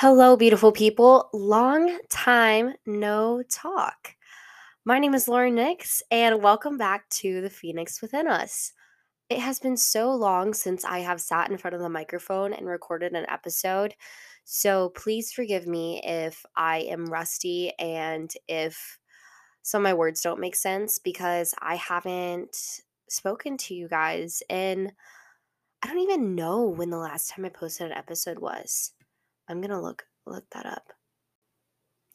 Hello, beautiful people. Long time no talk. My name is Lauren Nix, and welcome back to The Phoenix Within Us. It has been so long since I have sat in front of the microphone and recorded an episode, so please forgive me if I am rusty and if some of my words don't make sense because I haven't spoken to you guys in I don't even know when the last time I posted an episode was. I'm gonna look look that up.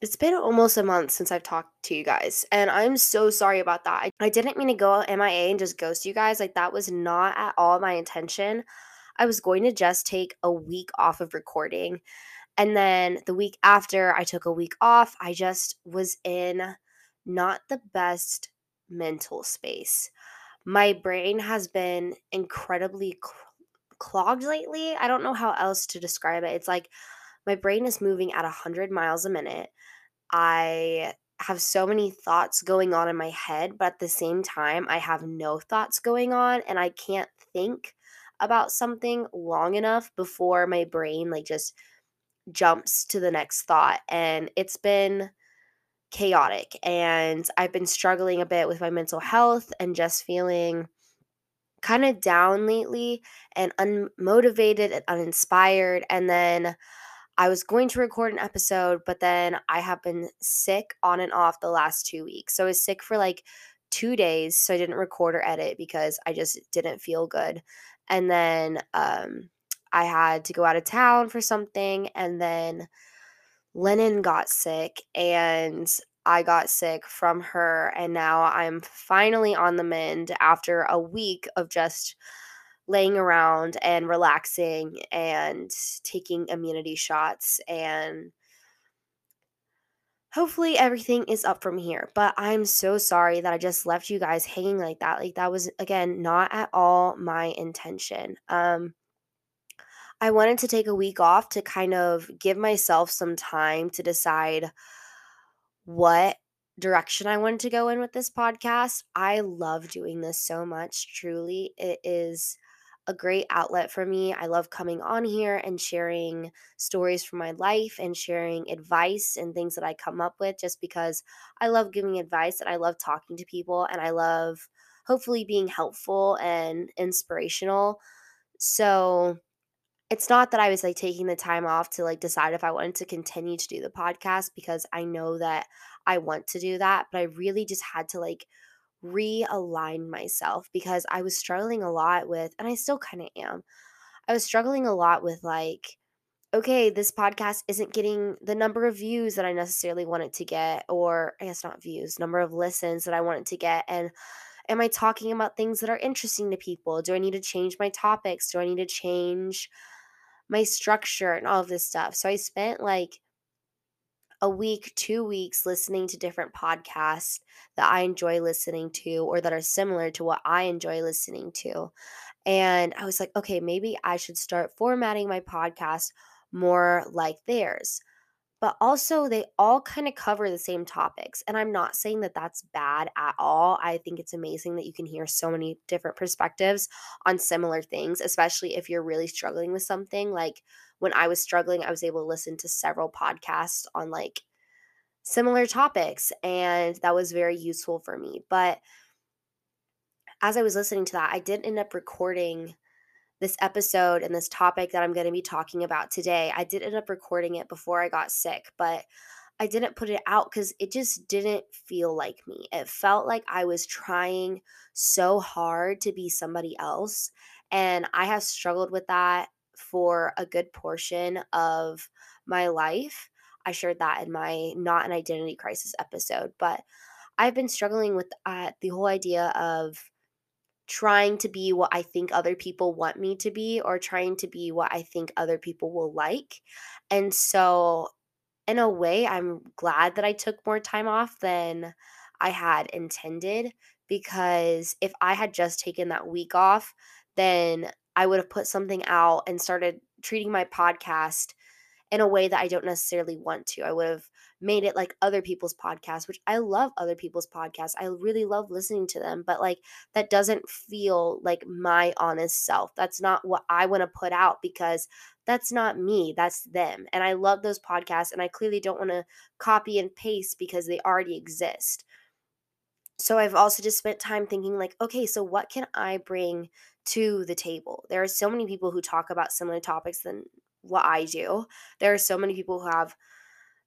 It's been almost a month since I've talked to you guys, and I'm so sorry about that. I, I didn't mean to go MIA and just ghost you guys. Like that was not at all my intention. I was going to just take a week off of recording. And then the week after I took a week off, I just was in not the best mental space. My brain has been incredibly clogged lately. I don't know how else to describe it. It's like my brain is moving at 100 miles a minute. I have so many thoughts going on in my head, but at the same time, I have no thoughts going on and I can't think about something long enough before my brain like just jumps to the next thought and it's been chaotic and I've been struggling a bit with my mental health and just feeling kind of down lately and unmotivated and uninspired and then I was going to record an episode, but then I have been sick on and off the last two weeks. So I was sick for like two days. So I didn't record or edit because I just didn't feel good. And then um, I had to go out of town for something. And then Lennon got sick and I got sick from her. And now I'm finally on the mend after a week of just laying around and relaxing and taking immunity shots and hopefully everything is up from here but i'm so sorry that i just left you guys hanging like that like that was again not at all my intention um i wanted to take a week off to kind of give myself some time to decide what direction I wanted to go in with this podcast. I love doing this so much, truly. It is a great outlet for me. I love coming on here and sharing stories from my life and sharing advice and things that I come up with just because I love giving advice and I love talking to people and I love hopefully being helpful and inspirational. So it's not that I was like taking the time off to like decide if I wanted to continue to do the podcast because I know that I want to do that, but I really just had to like realign myself because I was struggling a lot with, and I still kind of am. I was struggling a lot with like, okay, this podcast isn't getting the number of views that I necessarily want it to get, or I guess not views, number of listens that I want it to get. And am I talking about things that are interesting to people? Do I need to change my topics? Do I need to change my structure and all of this stuff? So I spent like a week, two weeks listening to different podcasts that I enjoy listening to or that are similar to what I enjoy listening to. And I was like, okay, maybe I should start formatting my podcast more like theirs. But also, they all kind of cover the same topics. And I'm not saying that that's bad at all. I think it's amazing that you can hear so many different perspectives on similar things, especially if you're really struggling with something. Like, when I was struggling, I was able to listen to several podcasts on like similar topics, and that was very useful for me. But as I was listening to that, I did end up recording this episode and this topic that I'm going to be talking about today. I did end up recording it before I got sick, but I didn't put it out because it just didn't feel like me. It felt like I was trying so hard to be somebody else. And I have struggled with that for a good portion of my life. I shared that in my Not an Identity Crisis episode, but I've been struggling with uh, the whole idea of trying to be what I think other people want me to be or trying to be what I think other people will like. And so, in a way, I'm glad that I took more time off than I had intended because if I had just taken that week off, then I would have put something out and started treating my podcast in a way that I don't necessarily want to. I would have made it like other people's podcasts, which I love other people's podcasts. I really love listening to them, but like that doesn't feel like my honest self. That's not what I want to put out because That's not me, that's them. And I love those podcasts and I clearly don't want to copy and paste because they already exist. So I've also just spent time thinking like, okay, so what can I bring to the table? There are so many people who talk about similar topics than what I do. There are so many people who have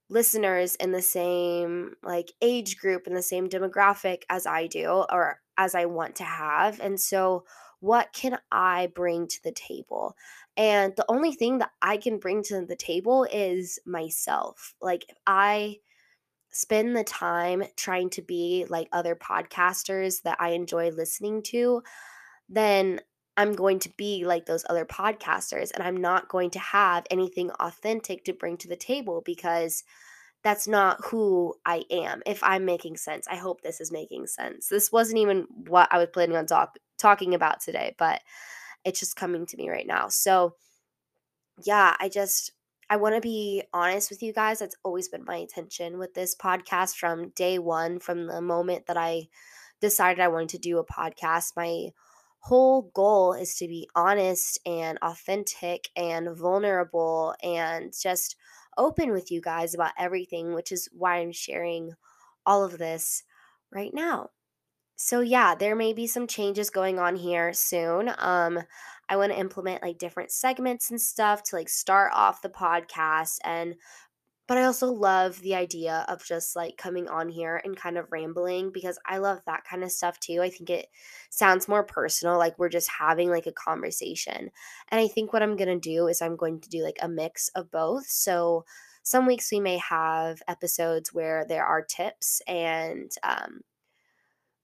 listeners in the same like age group in the same demographic as I do or as I want to have. And so what can I bring to the table? And the only thing that I can bring to the table is myself. Like I spend the time trying to be like other podcasters that I enjoy listening to, then I'm going to be like those other podcasters and I'm not going to have anything authentic to bring to the table because that's not who I am. If I'm making sense, I hope this is making sense. This wasn't even what I was planning on talk, talking about today, but it's just coming to me right now. So, yeah, I just I want to be honest with you guys. That's always been my intention with this podcast from day 1 from the moment that I decided I wanted to do a podcast. My whole goal is to be honest and authentic and vulnerable and just open with you guys about everything, which is why I'm sharing all of this right now. So yeah, there may be some changes going on here soon. Um I want to implement like different segments and stuff to like start off the podcast and but I also love the idea of just like coming on here and kind of rambling because I love that kind of stuff too. I think it sounds more personal, like we're just having like a conversation. And I think what I'm going to do is I'm going to do like a mix of both. So some weeks we may have episodes where there are tips and um,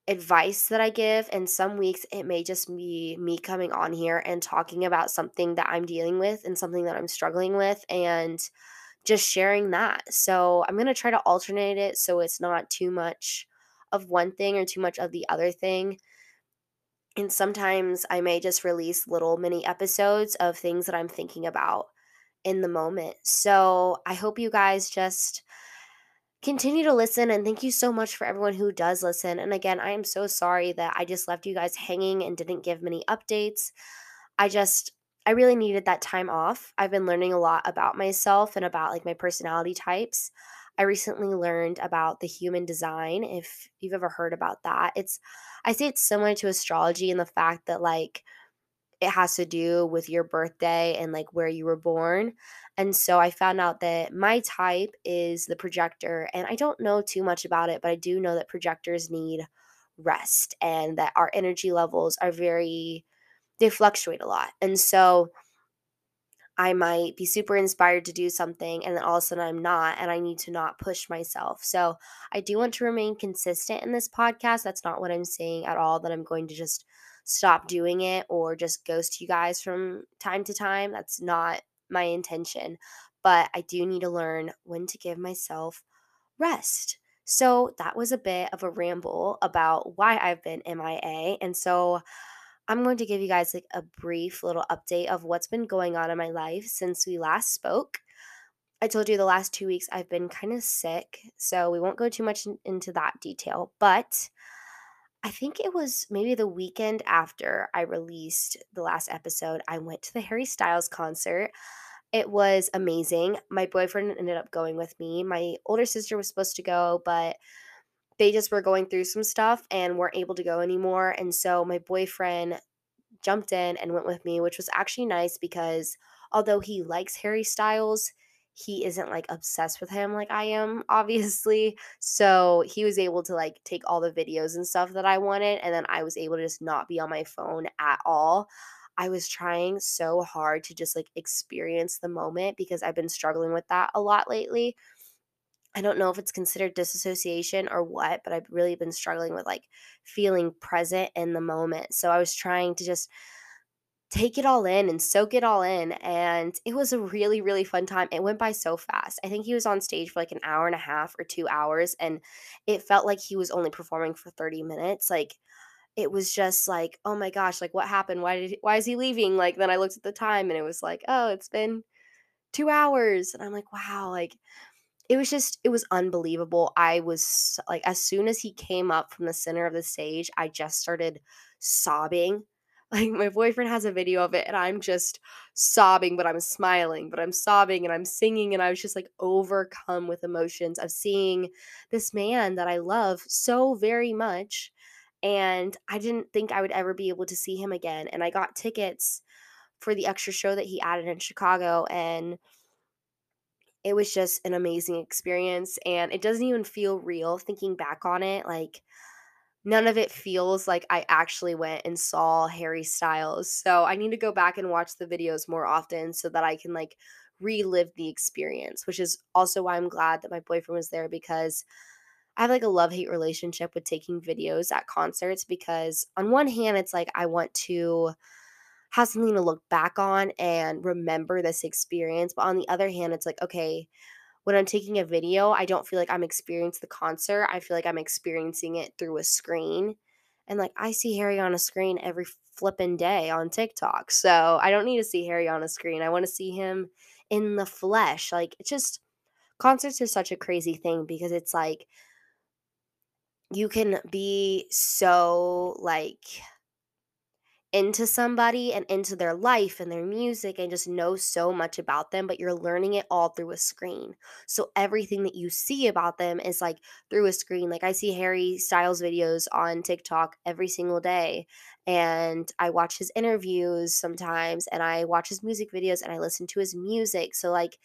advice that I give, and some weeks it may just be me coming on here and talking about something that I'm dealing with and something that I'm struggling with. And just sharing that. So I'm going to try to alternate it so it's not too much of one thing or too much of the other thing. And sometimes I may just release little mini episodes of things that I'm thinking about in the moment. So I hope you guys just continue to listen and thank you so much for everyone who does listen. And again, I am so sorry that I just left you guys hanging and didn't give many updates. I just I really needed that time off. I've been learning a lot about myself and about like my personality types. I recently learned about the human design if you've ever heard about that. It's I say it's similar to astrology in the fact that like it has to do with your birthday and like where you were born. And so I found out that my type is the projector and I don't know too much about it, but I do know that projectors need rest and that our energy levels are very they fluctuate a lot. And so I might be super inspired to do something and then all of a sudden I'm not and I need to not push myself. So I do want to remain consistent in this podcast. That's not what I'm saying at all that I'm going to just stop doing it or just ghost you guys from time to time. That's not my intention. But I do need to learn when to give myself rest. So that was a bit of a ramble about why I've been MIA. And so I'm going to give you guys like a brief little update of what's been going on in my life since we last spoke. I told you the last two weeks I've been kind of sick, so we won't go too much in, into that detail. But I think it was maybe the weekend after I released the last episode, I went to the Harry Styles concert. It was amazing. My boyfriend ended up going with me. My older sister was supposed to go, but they just were going through some stuff and weren't able to go anymore. And so my boyfriend jumped in and went with me, which was actually nice because although he likes Harry Styles, he isn't like obsessed with him like I am, obviously. So he was able to like take all the videos and stuff that I wanted. And then I was able to just not be on my phone at all. I was trying so hard to just like experience the moment because I've been struggling with that a lot lately. I don't know if it's considered disassociation or what, but I've really been struggling with like feeling present in the moment. So I was trying to just take it all in and soak it all in. And it was a really, really fun time. It went by so fast. I think he was on stage for like an hour and a half or two hours, and it felt like he was only performing for 30 minutes. Like, it was just like, oh my gosh, like what happened? Why did he, why is he leaving? Like then I looked at the time and it was like, oh, it's been two hours. And I'm like, wow, like it was just it was unbelievable i was like as soon as he came up from the center of the stage i just started sobbing Like my boyfriend has a video of it and I'm just sobbing, but I'm smiling, but I'm sobbing and I'm singing and I was just like overcome with emotions of seeing this man that I love so very much and I didn't think I would ever be able to see him again and I got tickets for the extra show that he added in Chicago and it was just an amazing experience and it doesn't even feel real thinking back on it like none of it feels like I actually went and saw Harry Styles. So I need to go back and watch the videos more often so that I can like relive the experience, which is also why I'm glad that my boyfriend was there because I have like a love hate relationship with taking videos at concerts because on one hand it's like I want to have something to look back on and remember this experience, but on the other hand it's like okay, when I'm taking a video, I don't feel like I'm experiencing the concert. I feel like I'm experiencing it through a screen. And like I see Harry on a screen every flipping day on TikTok. So I don't need to see Harry on a screen. I want to see him in the flesh. Like it's just concerts are such a crazy thing because it's like you can be so like into somebody and into their life and their music and just know so much about them, but you're learning it all through a screen. So everything that you see about them is like through a screen. Like I see Harry Styles videos on TikTok every single day and I watch his interviews sometimes and I watch his music videos and I listen to his music. So like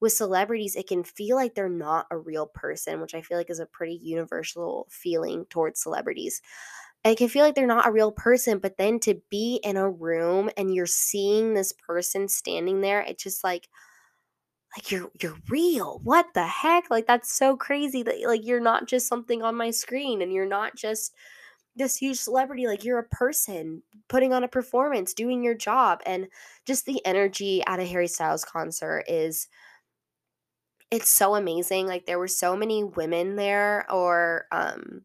with celebrities, it can feel like they're not a real person, which I feel like is a pretty universal feeling towards celebrities. I can feel like they're not a real person, but then to be in a room and you're seeing this person standing there, it's just like like you're you're real. What the heck? Like that's so crazy that like you're not just something on my screen and you're not just this huge celebrity like you're a person putting on a performance, doing your job and just the energy at a Harry Styles concert is it's so amazing. Like there were so many women there or um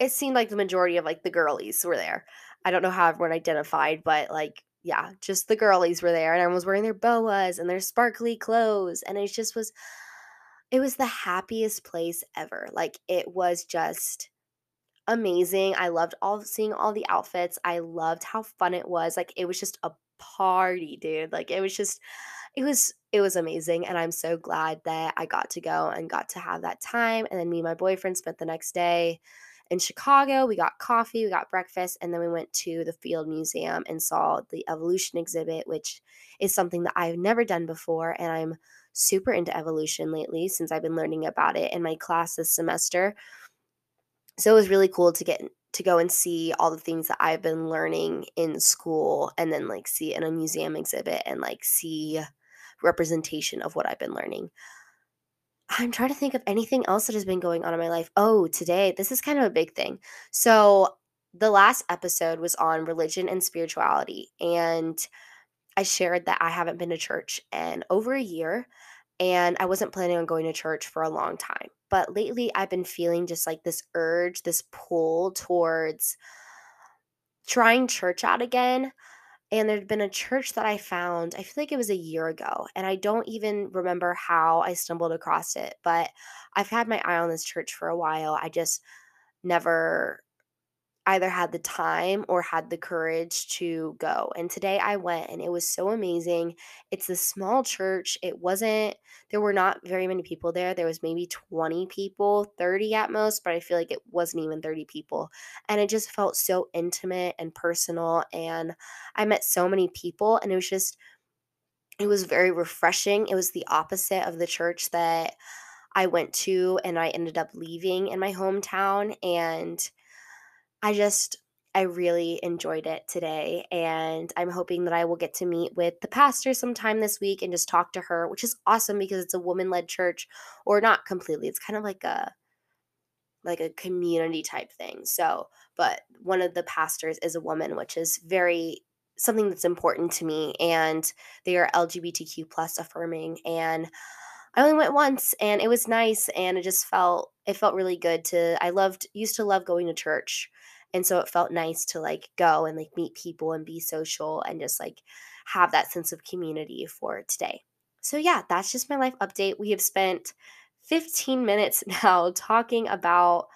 it seemed like the majority of like the girlies were there. I don't know how everyone identified, but like yeah, just the girlies were there and everyone was wearing their boas and their sparkly clothes and it just was it was the happiest place ever. Like it was just amazing. I loved all seeing all the outfits. I loved how fun it was. Like it was just a party, dude. Like it was just it was it was amazing and I'm so glad that I got to go and got to have that time and then me and my boyfriend spent the next day in Chicago. We got coffee, we got breakfast, and then we went to the Field Museum and saw the evolution exhibit, which is something that I've never done before. And I'm super into evolution lately since I've been learning about it in my class this semester. So it was really cool to get to go and see all the things that I've been learning in school and then like see in a museum exhibit and like see representation of what I've been learning. I'm trying to think of anything else that has been going on in my life. Oh, today, this is kind of a big thing. So, the last episode was on religion and spirituality. And I shared that I haven't been to church in over a year. And I wasn't planning on going to church for a long time. But lately, I've been feeling just like this urge, this pull towards trying church out again and there'd been a church that I found, I feel like it was a year ago, and I don't even remember how I stumbled across it, but I've had my eye on this church for a while. I just never either had the time or had the courage to go. And today I went and it was so amazing. It's a small church. It wasn't there were not very many people there. There was maybe 20 people, 30 at most, but I feel like it wasn't even 30 people. And it just felt so intimate and personal and I met so many people and it was just it was very refreshing. It was the opposite of the church that I went to and I ended up leaving in my hometown and I just I really enjoyed it today and I'm hoping that I will get to meet with the pastor sometime this week and just talk to her, which is awesome because it's a woman-led church or not completely. It's kind of like a like a community type thing. So, but one of the pastors is a woman, which is very something that's important to me and they are LGBTQ plus affirming and I only went once and it was nice and it just felt it felt really good to I loved used to love going to church and so it felt nice to like go and like meet people and be social and just like have that sense of community for today. So, yeah, that's just my life update. We have spent 15 minutes now talking about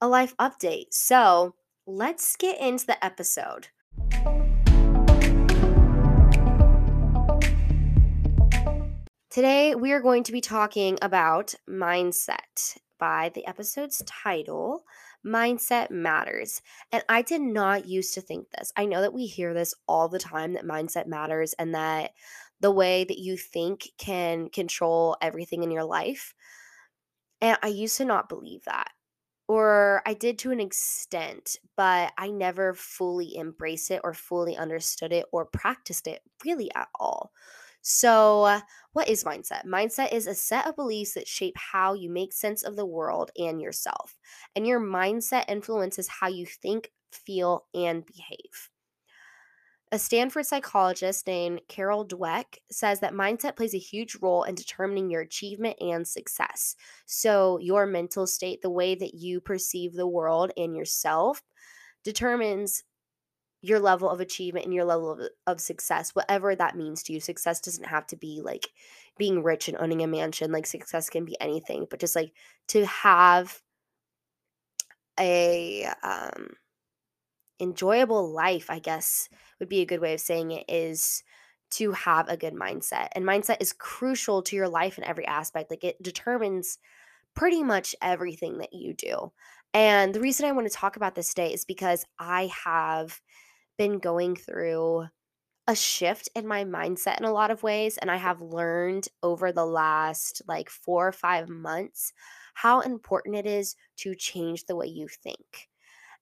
a life update. So, let's get into the episode. Today, we are going to be talking about mindset by the episode's title Mindset Matters. And I did not used to think this. I know that we hear this all the time that mindset matters and that the way that you think can control everything in your life. And I used to not believe that. Or I did to an extent, but I never fully embraced it or fully understood it or practiced it really at all. So, uh, what is mindset? Mindset is a set of beliefs that shape how you make sense of the world and yourself. And your mindset influences how you think, feel, and behave. A Stanford psychologist named Carol Dweck says that mindset plays a huge role in determining your achievement and success. So, your mental state, the way that you perceive the world and yourself, determines your level of achievement and your level of, of success, whatever that means to you. Success doesn't have to be like being rich and owning a mansion. Like, success can be anything, but just like to have a, um, enjoyable life, I guess would be a good way of saying it, is to have a good mindset. And mindset is crucial to your life in every aspect. Like it determines pretty much everything that you do. And the reason I want to talk about this today is because I have been going through a shift in my mindset in a lot of ways. And I have learned over the last like four or five months how important it is to change the way you think.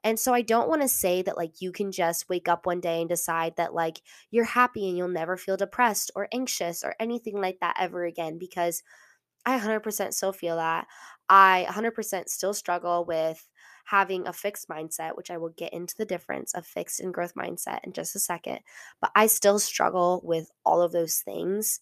And so I don't want to say that like you can just wake up one day and decide that like you're happy and you'll never feel depressed or anxious or anything like that ever again because I 100% still feel that. I 100% still struggle with having a fixed mindset, which I will get into the difference of fixed and growth mindset in just a second. But I still struggle with all of those things.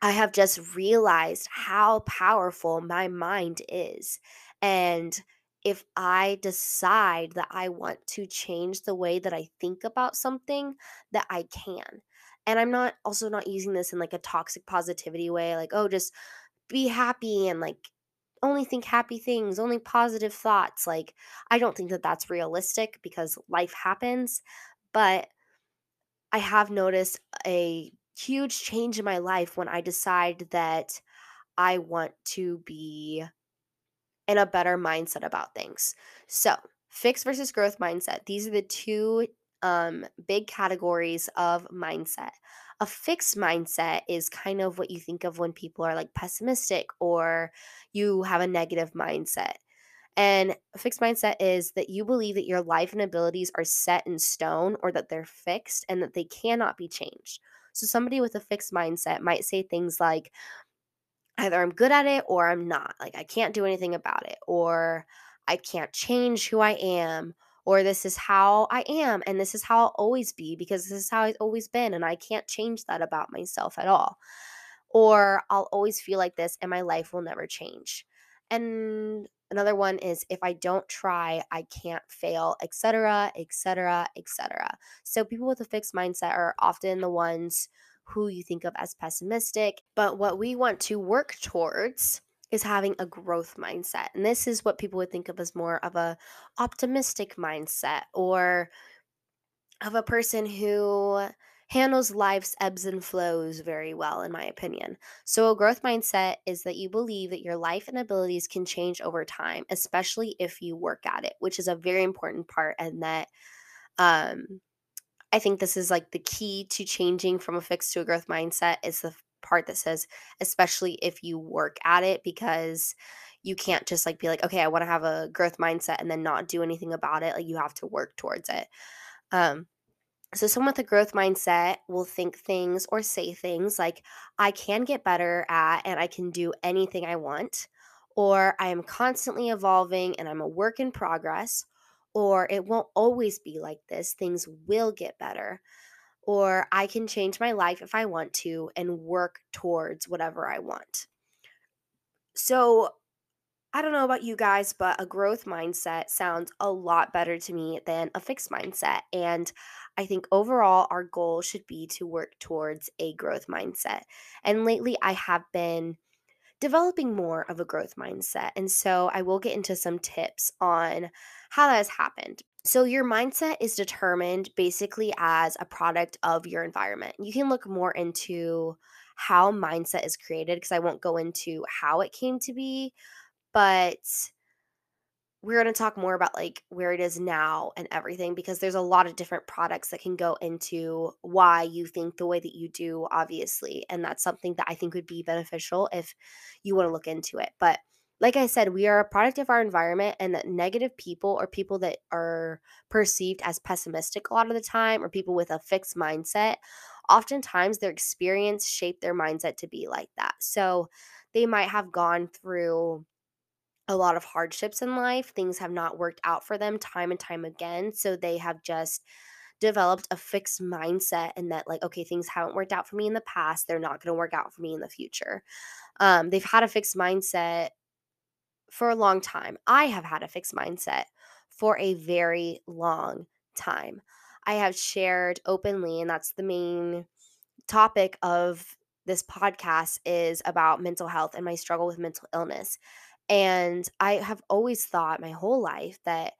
I have just realized how powerful my mind is. And if I decide that I want to change the way that I think about something, that I can. And I'm not also not using this in like a toxic positivity way, like, oh, just be happy and like only think happy things, only positive thoughts. Like, I don't think that that's realistic because life happens. But I have noticed a huge change in my life when I decide that I want to be in a better mindset about things. So, fixed versus growth mindset. These are the two um, big categories of mindset. A fixed mindset is kind of what you think of when people are like pessimistic or you have a negative mindset. And a fixed mindset is that you believe that your life and abilities are set in stone or that they're fixed and that they cannot be changed. So, somebody with a fixed mindset might say things like, either I'm good at it or I'm not. Like I can't do anything about it or I can't change who I am or this is how I am and this is how I'll always be because this is how I've always been and I can't change that about myself at all. Or I'll always feel like this and my life will never change. And another one is if I don't try, I can't fail, etc., etc., etc. So people with a fixed mindset are often the ones who you think of as pessimistic. But what we want to work towards is having a growth mindset. And this is what people would think of as more of a optimistic mindset or of a person who handles life's ebbs and flows very well, in my opinion. So, a growth mindset is that you believe that your life and abilities can change over time, especially if you work at it, which is a very important part, and that um, I think this is like the key to changing from a fixed to a growth mindset is the part that says, especially if you work at it, because you can't just like be like, okay, I want to have a growth mindset and then not do anything about it. Like you have to work towards it. Um, so, someone with a growth mindset will think things or say things like, I can get better at and I can do anything I want, or I am constantly evolving and I'm a work in progress, or it won't always be like this. Things will get better. Or I can change my life if I want to and work towards whatever I want. So, I don't know about you guys, but a growth mindset sounds a lot better to me than a fixed mindset. And I think overall, our goal should be to work towards a growth mindset. And lately, I have been developing more of a growth mindset. And so I will get into some tips on how that has happened. So, your mindset is determined basically as a product of your environment. You can look more into how mindset is created because I won't go into how it came to be, but we're going to talk more about like where it is now and everything because there's a lot of different products that can go into why you think the way that you do obviously and that's something that i think would be beneficial if you want to look into it but like i said we are a product of our environment and that negative people or people that are perceived as pessimistic a lot of the time or people with a fixed mindset oftentimes their experience shaped their mindset to be like that so they might have gone through a lot of hardships in life. Things have not worked out for them time and time again. So they have just developed a fixed mindset and that, like, okay, things haven't worked out for me in the past. They're not going to work out for me in the future. Um, they've had a fixed mindset for a long time. I have had a fixed mindset for a very long time. I have shared openly, and that's the main topic of this podcast is about mental health and my struggle with mental illness. And I have always thought my whole life that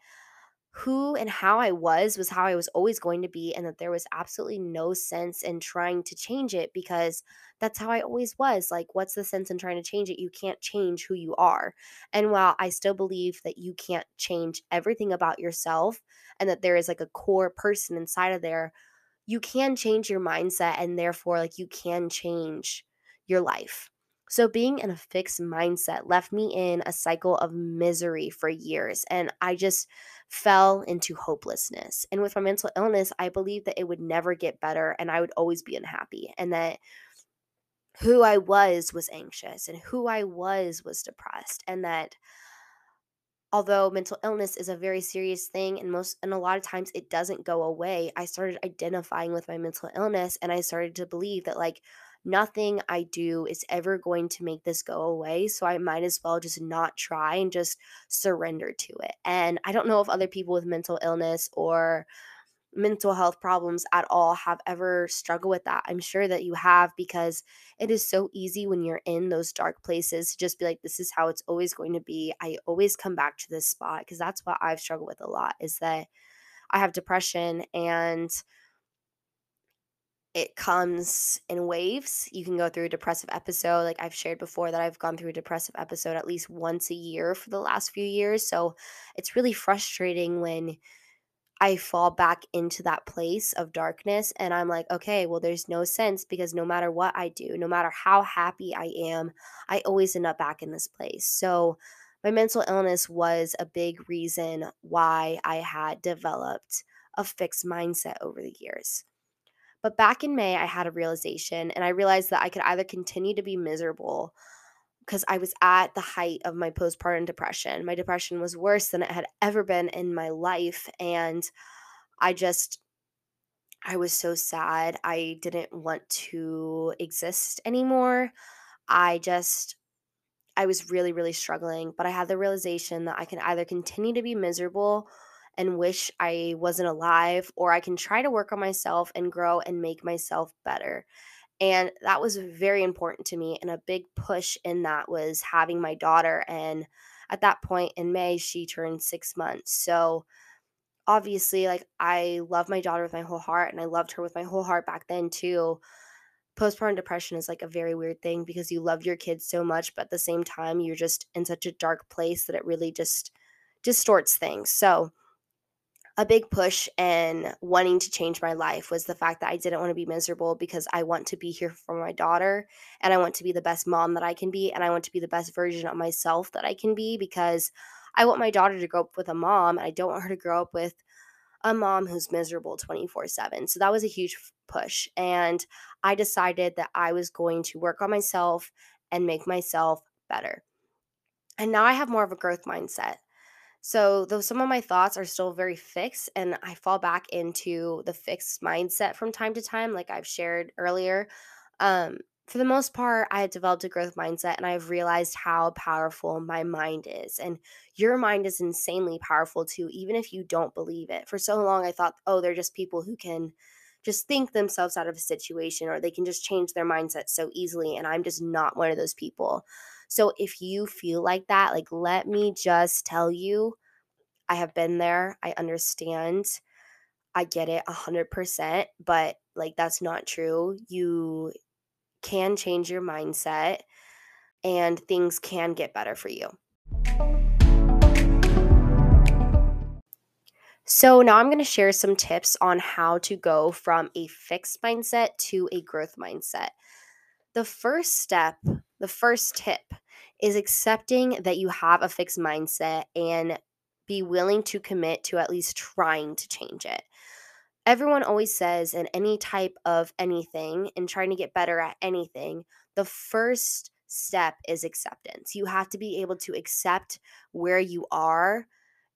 who and how I was was how I was always going to be, and that there was absolutely no sense in trying to change it because that's how I always was. Like, what's the sense in trying to change it? You can't change who you are. And while I still believe that you can't change everything about yourself and that there is like a core person inside of there, you can change your mindset and therefore, like, you can change your life. So, being in a fixed mindset left me in a cycle of misery for years, and I just fell into hopelessness. And with my mental illness, I believed that it would never get better and I would always be unhappy, and that who I was was anxious, and who I was was depressed, and that although mental illness is a very serious thing and most and a lot of times it doesn't go away i started identifying with my mental illness and i started to believe that like nothing I do is ever going to make this go away. So I might as well just not try and just surrender to it. And I don't know if other people with mental illness or mental health problems at all have ever struggled with that. I'm sure that you have because it is so easy when you're in those dark places to just be like, this is how it's always going to be. I always come back to this spot because that's what I've struggled with a lot is that I have depression and it comes in waves. You can go through a depressive episode. Like I've shared before, that I've gone through a depressive episode at least once a year for the last few years. So it's really frustrating when I fall back into that place of darkness and I'm like, okay, well, there's no sense because no matter what I do, no matter how happy I am, I always end up back in this place. So my mental illness was a big reason why I had developed a fixed mindset over the years. But back in May, I had a realization and I realized that I could either continue to be miserable because I was at the height of my postpartum depression. My depression was worse than it had ever been in my life. And I just, I was so sad. I didn't want to exist anymore. I just, I was really, really struggling. But I had the realization that I can either continue to be miserable and wish I wasn't alive, or I can try to work on myself and grow and make myself better. And that was very important to me. And a big push in that was having my daughter. And at that point in May, she turned six months. So obviously, like, I love my daughter with my whole heart, and I loved her with my whole heart back then, too. Postpartum depression is like a very weird thing because you love your kids so much, but at the same time, you're just in such a dark place that it really just distorts things. So, a big push in wanting to change my life was the fact that I didn't want to be miserable because I want to be here for my daughter and I want to be the best mom that I can be and I want to be the best version of myself that I can be because I want my daughter to grow up with a mom and I don't want her to grow up with a mom who's miserable 24/7. So that was a huge push and I decided that I was going to work on myself and make myself better. And now I have more of a growth mindset. So, though some of my thoughts are still very fixed and I fall back into the fixed mindset from time to time, like I've shared earlier, um, for the most part, I have developed a growth mindset and I've realized how powerful my mind is. And your mind is insanely powerful too, even if you don't believe it. For so long, I thought, oh, they're just people who can just think themselves out of a situation or they can just change their mindset so easily. And I'm just not one of those people. So if you feel like that, like let me just tell you, I have been there. I understand. I get it 100%, but like that's not true. You can change your mindset and things can get better for you. So, now I'm going to share some tips on how to go from a fixed mindset to a growth mindset. The first step, the first tip is accepting that you have a fixed mindset and be willing to commit to at least trying to change it. Everyone always says in any type of anything and trying to get better at anything, the first step is acceptance. You have to be able to accept where you are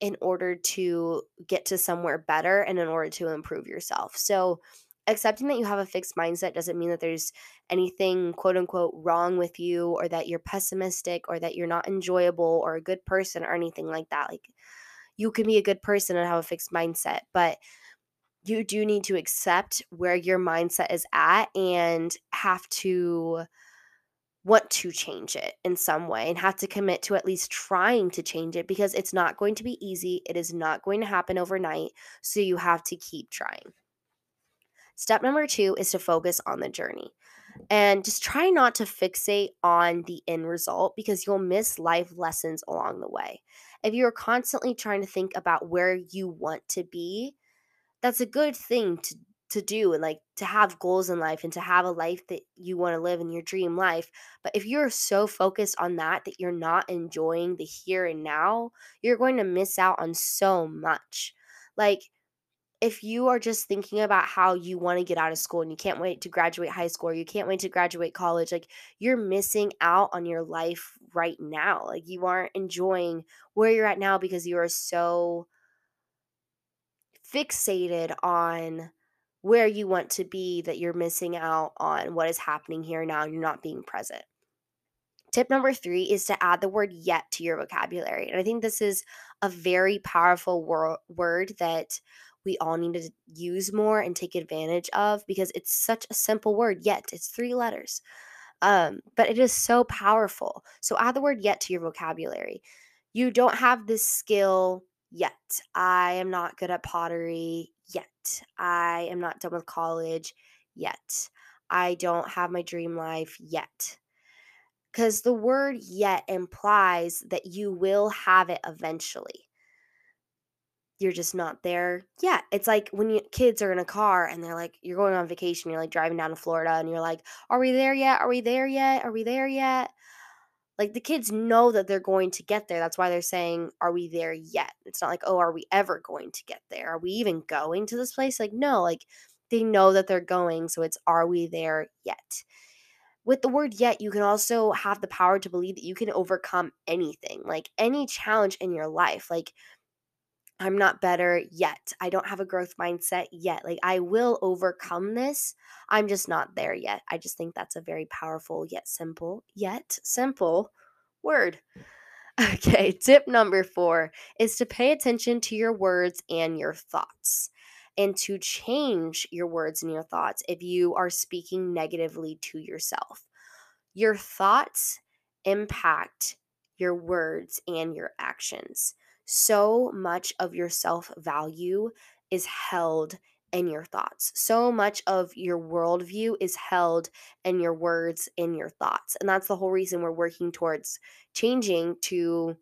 in order to get to somewhere better and in order to improve yourself. So, accepting that you have a fixed mindset doesn't mean that there's anything quote unquote wrong with you or that you're pessimistic or that you're not enjoyable or a good person or anything like that. Like, you can be a good person and have a fixed mindset, but you do need to accept where your mindset is at and have to want to change it in some way and have to commit to at least trying to change it because it's not going to be easy. It is not going to happen overnight. So you have to keep trying. Step number two is to focus on the journey and just try not to fixate on the end result because you'll miss life lessons along the way. If you're constantly trying to think about where you want to be, that's a good thing to to do and like to have goals in life and to have a life that you want to live in your dream life. But if you're so focused on that that you're not enjoying the here and now, you're going to miss out on so much. Like if you are just thinking about how you want to get out of school and you can't wait to graduate high school or you can't wait to graduate college, like you're missing out on your life right now. Like you aren't enjoying where you're at now because you are so fixated on where you want to be that you're missing out on what is happening here now you're not being present. Tip number three is to add the word yet to your vocabulary. And I think this is a very powerful wor- word that we all need to use more and take advantage of because it's such a simple word, yet. It's three letters. Um, but it is so powerful. So add the word yet to your vocabulary. You don't have this skill yet. I am not good at pottery yet. I am not done with college yet. I don't have my dream life yet. Because the word yet implies that you will have it eventually. You're just not there yet. It's like when you, kids are in a car and they're like, you're going on vacation, you're like driving down to Florida and you're like, are we there yet? Are we there yet? Are we there yet? like the kids know that they're going to get there. That's why they're saying, Are we there yet? It's not like, Oh, are we ever going to get there? Are we even going to this place? Like, no, like they know that they're going. So it's, Are we there yet? With the word yet, you can also have the power to believe that you can overcome anything, like any challenge in your life. Like, I'm not better yet. I don't have a growth mindset yet. Like, I will overcome this. I'm just not there yet. I just think that's a very powerful, yet simple, yet simple word. Okay, tip number four is to pay attention to your words and your thoughts and to change your words and your thoughts if you are speaking negatively to yourself. Your thoughts impact your words and your actions so much of your self value is held in your thoughts. So much of your worldview is held in your words, in your thoughts. And that's the whole reason we're working towards changing to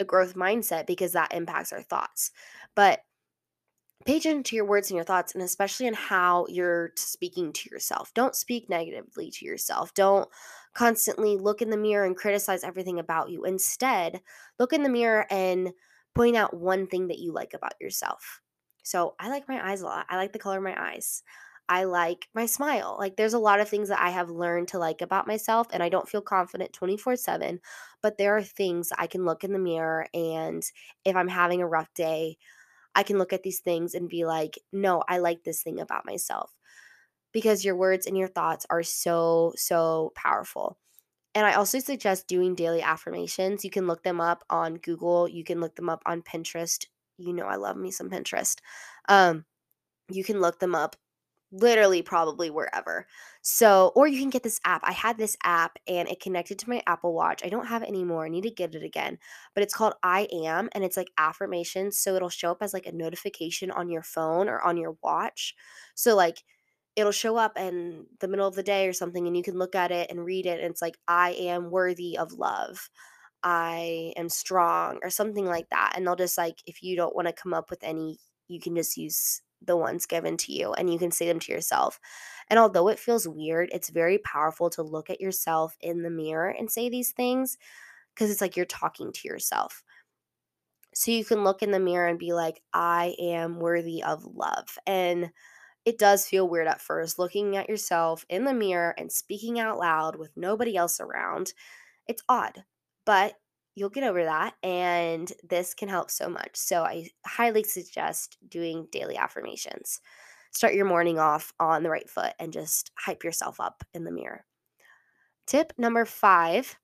a growth mindset because that impacts our thoughts. But pay attention to your words and your thoughts, and especially in how you're speaking to yourself. Don't speak negatively to yourself. Don't constantly look in the mirror and criticize everything about you. Instead, look in the mirror and point out one thing that you like about yourself. So I like my eyes a lot. I like the color of my eyes. I like my smile. Like there's a lot of things that I have learned to like about myself and I don't feel confident 24/7, but there are things I can look in the mirror and if I'm having a rough day, I can look at these things and be like, "No, I like this thing about myself." Because your words and your thoughts are so so powerful. And I also suggest doing daily affirmations. You can look them up on Google, you can look them up on Pinterest. You know, I love me some Pinterest. Um, you can look them up literally probably wherever. So, or you can get this app. I had this app and it connected to my Apple Watch. I don't have it anymore. I need to get it again. But it's called I Am and it's like affirmations. So it'll show up as like a notification on your phone or on your watch. So, like, it'll show up in the middle of the day or something and you can look at it and read it and it's like I am worthy of love. I am strong or something like that. And they'll just like if you don't want to come up with any, you can just use the ones given to you and you can say them to yourself. And although it feels weird, it's very powerful to look at yourself in the mirror and say these things because it's like you're talking to yourself. So you can look in the mirror and be like, I am worthy of love. And it does feel weird at first looking at yourself in the mirror and speaking out loud with nobody else around. It's odd, but you'll get over that and this can help so much. So I highly suggest doing daily affirmations. Start your morning off on the right foot and just hype yourself up in the mirror. Tip number 5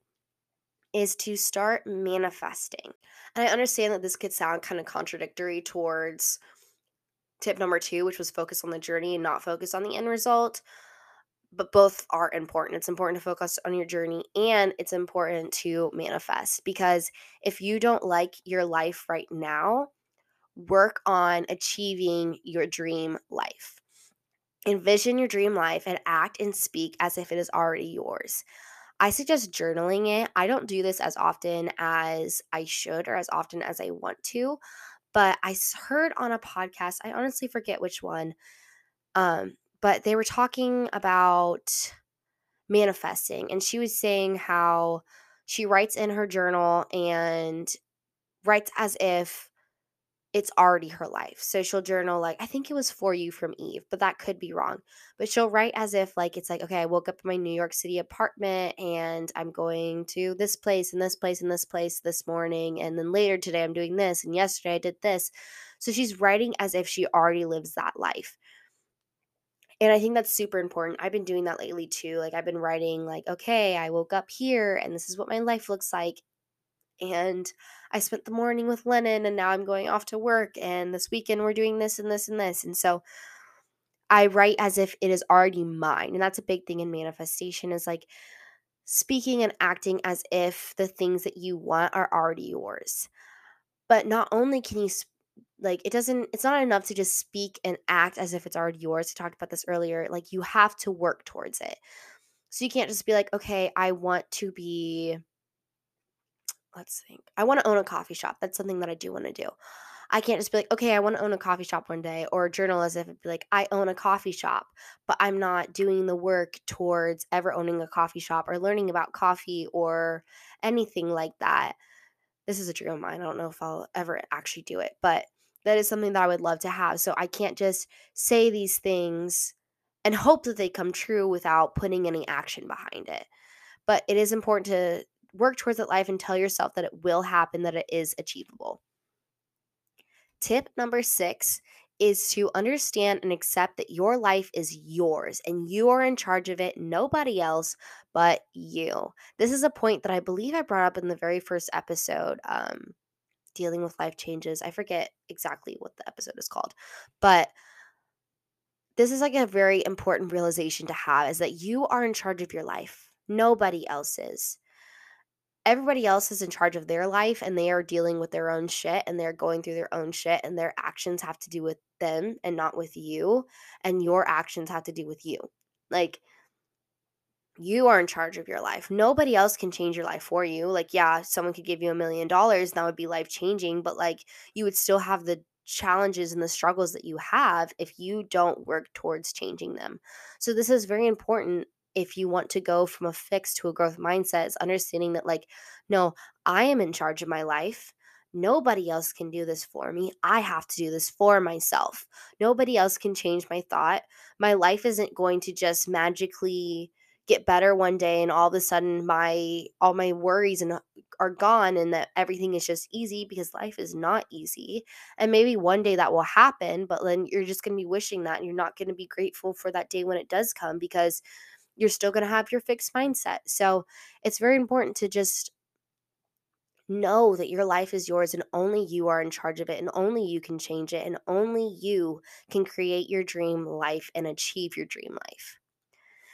is to start manifesting. And I understand that this could sound kind of contradictory towards tip number 2, which was focus on the journey and not focus on the end result but both are important. It's important to focus on your journey and it's important to manifest because if you don't like your life right now, work on achieving your dream life. Envision your dream life and act and speak as if it is already yours. I suggest journaling it. I don't do this as often as I should or as often as I want to, but I heard on a podcast, I honestly forget which one, um, but they were talking about manifesting and she was saying how she writes in her journal and writes as if it's already her life. So she'll journal like I think it was for you from Eve, but that could be wrong. But she'll write as if like it's like okay, I woke up in my New York City apartment and I'm going to this place and this place and this place this morning and then later today I'm doing this and yesterday I did this. So she's writing as if she already lives that life. And I think that's super important. I've been doing that lately too. Like I've been writing like, okay, I woke up here and this is what my life looks like. And I spent the morning with Lennon and now I'm going off to work and this weekend we're doing this and this and this. And so I write as if it is already mine. And that's a big thing in manifestation is like speaking and acting as if the things that you want are already yours. But not only can you like it doesn't it's not enough to just speak and act as if it's already yours. I talked about this earlier. Like you have to work towards it. So you can't just be like, okay, I want to be let's think. I want to own a coffee shop. That's something that I do want to do. I can't just be like, okay, I want to own a coffee shop one day, or journal as if it'd be like, I own a coffee shop, but I'm not doing the work towards ever owning a coffee shop or learning about coffee or anything like that. This is a dream of mine. I don't know if I'll ever actually do it, but that is something that I would love to have. So I can't just say these things and hope that they come true without putting any action behind it. But it is important to work towards that life and tell yourself that it will happen, that it is achievable. Tip number six is to understand and accept that your life is yours and you are in charge of it, nobody else but you. This is a point that I believe I brought up in the very first episode. Um, dealing with life changes. I forget exactly what the episode is called, but this is like a very important realization to have is that you are in charge of your life. Nobody else is. Everybody else is in charge of their life and they are dealing with their own shit and they're going through their own shit and their actions have to do with them and not with you and your actions have to do with you. Like you are in charge of your life. Nobody else can change your life for you. Like, yeah, someone could give you a million dollars, that would be life changing, but like you would still have the challenges and the struggles that you have if you don't work towards changing them. So, this is very important if you want to go from a fixed to a growth mindset, is understanding that, like, no, I am in charge of my life. Nobody else can do this for me. I have to do this for myself. Nobody else can change my thought. My life isn't going to just magically get better one day and all of a sudden my all my worries and uh, are gone and that everything is just easy because life is not easy and maybe one day that will happen but then you're just going to be wishing that and you're not going to be grateful for that day when it does come because you're still going to have your fixed mindset so it's very important to just know that your life is yours and only you are in charge of it and only you can change it and only you can create your dream life and achieve your dream life.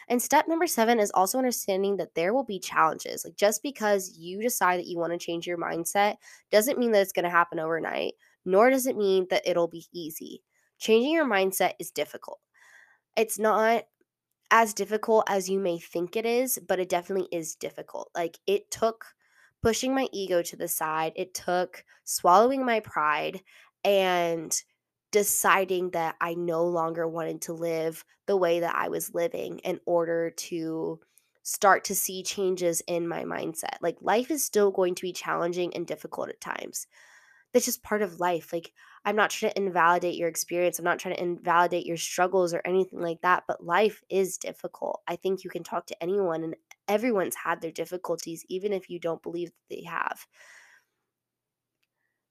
And step number seven is also understanding that there will be challenges. Like just because you decide that you want to change your mindset doesn't mean that it's going to happen overnight, nor does it mean that it'll be easy. Changing your mindset is difficult. It's not as difficult as you may think it is, but it definitely is difficult. Like it took pushing my ego to the side, it took swallowing my pride and deciding that I no longer wanted to live the way that I was living in order to start to see changes in my mindset. Like life is still going to be challenging and difficult at times. That's just part of life. Like I'm not trying to invalidate your experience. I'm not trying to invalidate your struggles or anything like that, but life is difficult. I think you can talk to anyone and everyone's had their difficulties even if you don't believe that they have.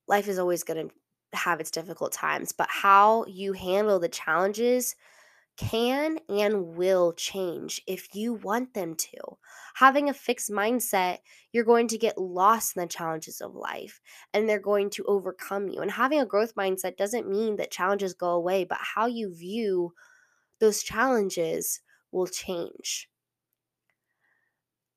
Life is always going to have its difficult times, but how you handle the challenges can and will change if you want them to. Having a fixed mindset, you're going to get lost in the challenges of life and they're going to overcome you. And having a growth mindset doesn't mean that challenges go away, but how you view those challenges will change.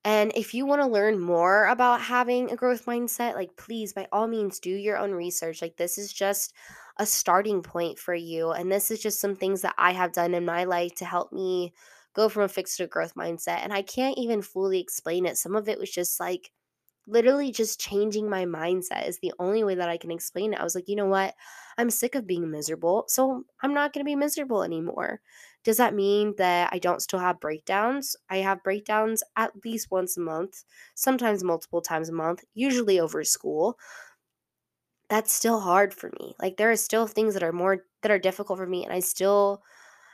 And if you want to learn more about having a growth mindset, like please, by all means, do your own research. Like, this is just a starting point for you. And this is just some things that I have done in my life to help me go from a fixed to growth mindset. And I can't even fully explain it. Some of it was just like, literally just changing my mindset is the only way that I can explain it. I was like, you know what? I'm sick of being miserable. So I'm not going to be miserable anymore. Does that mean that I don't still have breakdowns? I have breakdowns at least once a month, sometimes multiple times a month, usually over school. That's still hard for me. Like there are still things that are more that are difficult for me and I still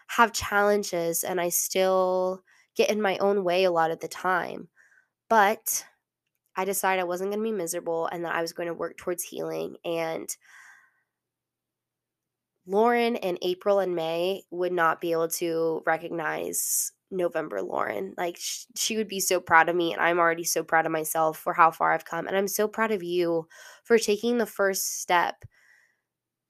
have challenges and I still get in my own way a lot of the time. But I decided I wasn't going to be miserable and that I was going to work towards healing and Lauren in April and May would not be able to recognize November Lauren. Like sh- she would be so proud of me and I'm already so proud of myself for how far I've come and I'm so proud of you for taking the first step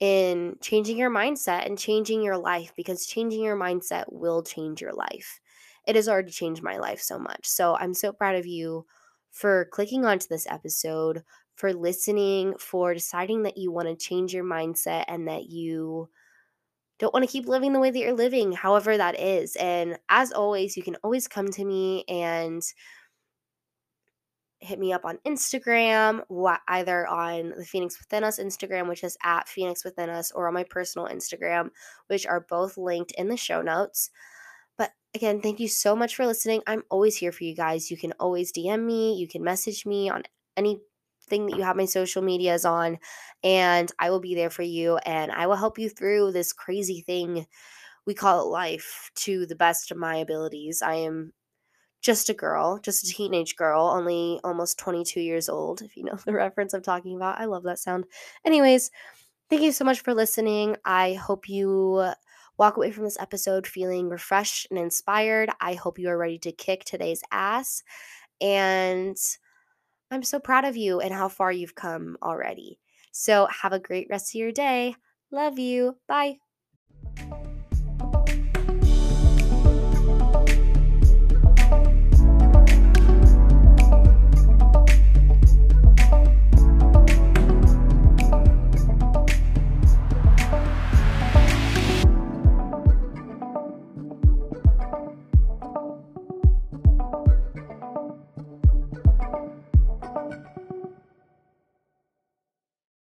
in changing your mindset and changing your life because changing your mindset will change your life. It has already changed my life so much. So I'm so proud of you for clicking onto this episode, for listening, for deciding that you want to change your mindset and that you don't want to keep living the way that you're living, however that is. And as always, you can always come to me and hit me up on Instagram, either on the Phoenix Within Us Instagram, which is at Phoenix Within Us, or on my personal Instagram, which are both linked in the show notes. But again, thank you so much for listening. I'm always here for you guys. You can always DM me, you can message me on any thing that you have my social medias on and I will be there for you and I will help you through this crazy thing we call it life to the best of my abilities. I am just a girl, just a teenage girl, only almost 22 years old, if you know the reference I'm talking about. I love that sound. Anyways, thank you so much for listening. I hope you walk away from this episode feeling refreshed and inspired. I hope you are ready to kick today's ass. And I'm so proud of you and how far you've come already. So, have a great rest of your day. Love you. Bye.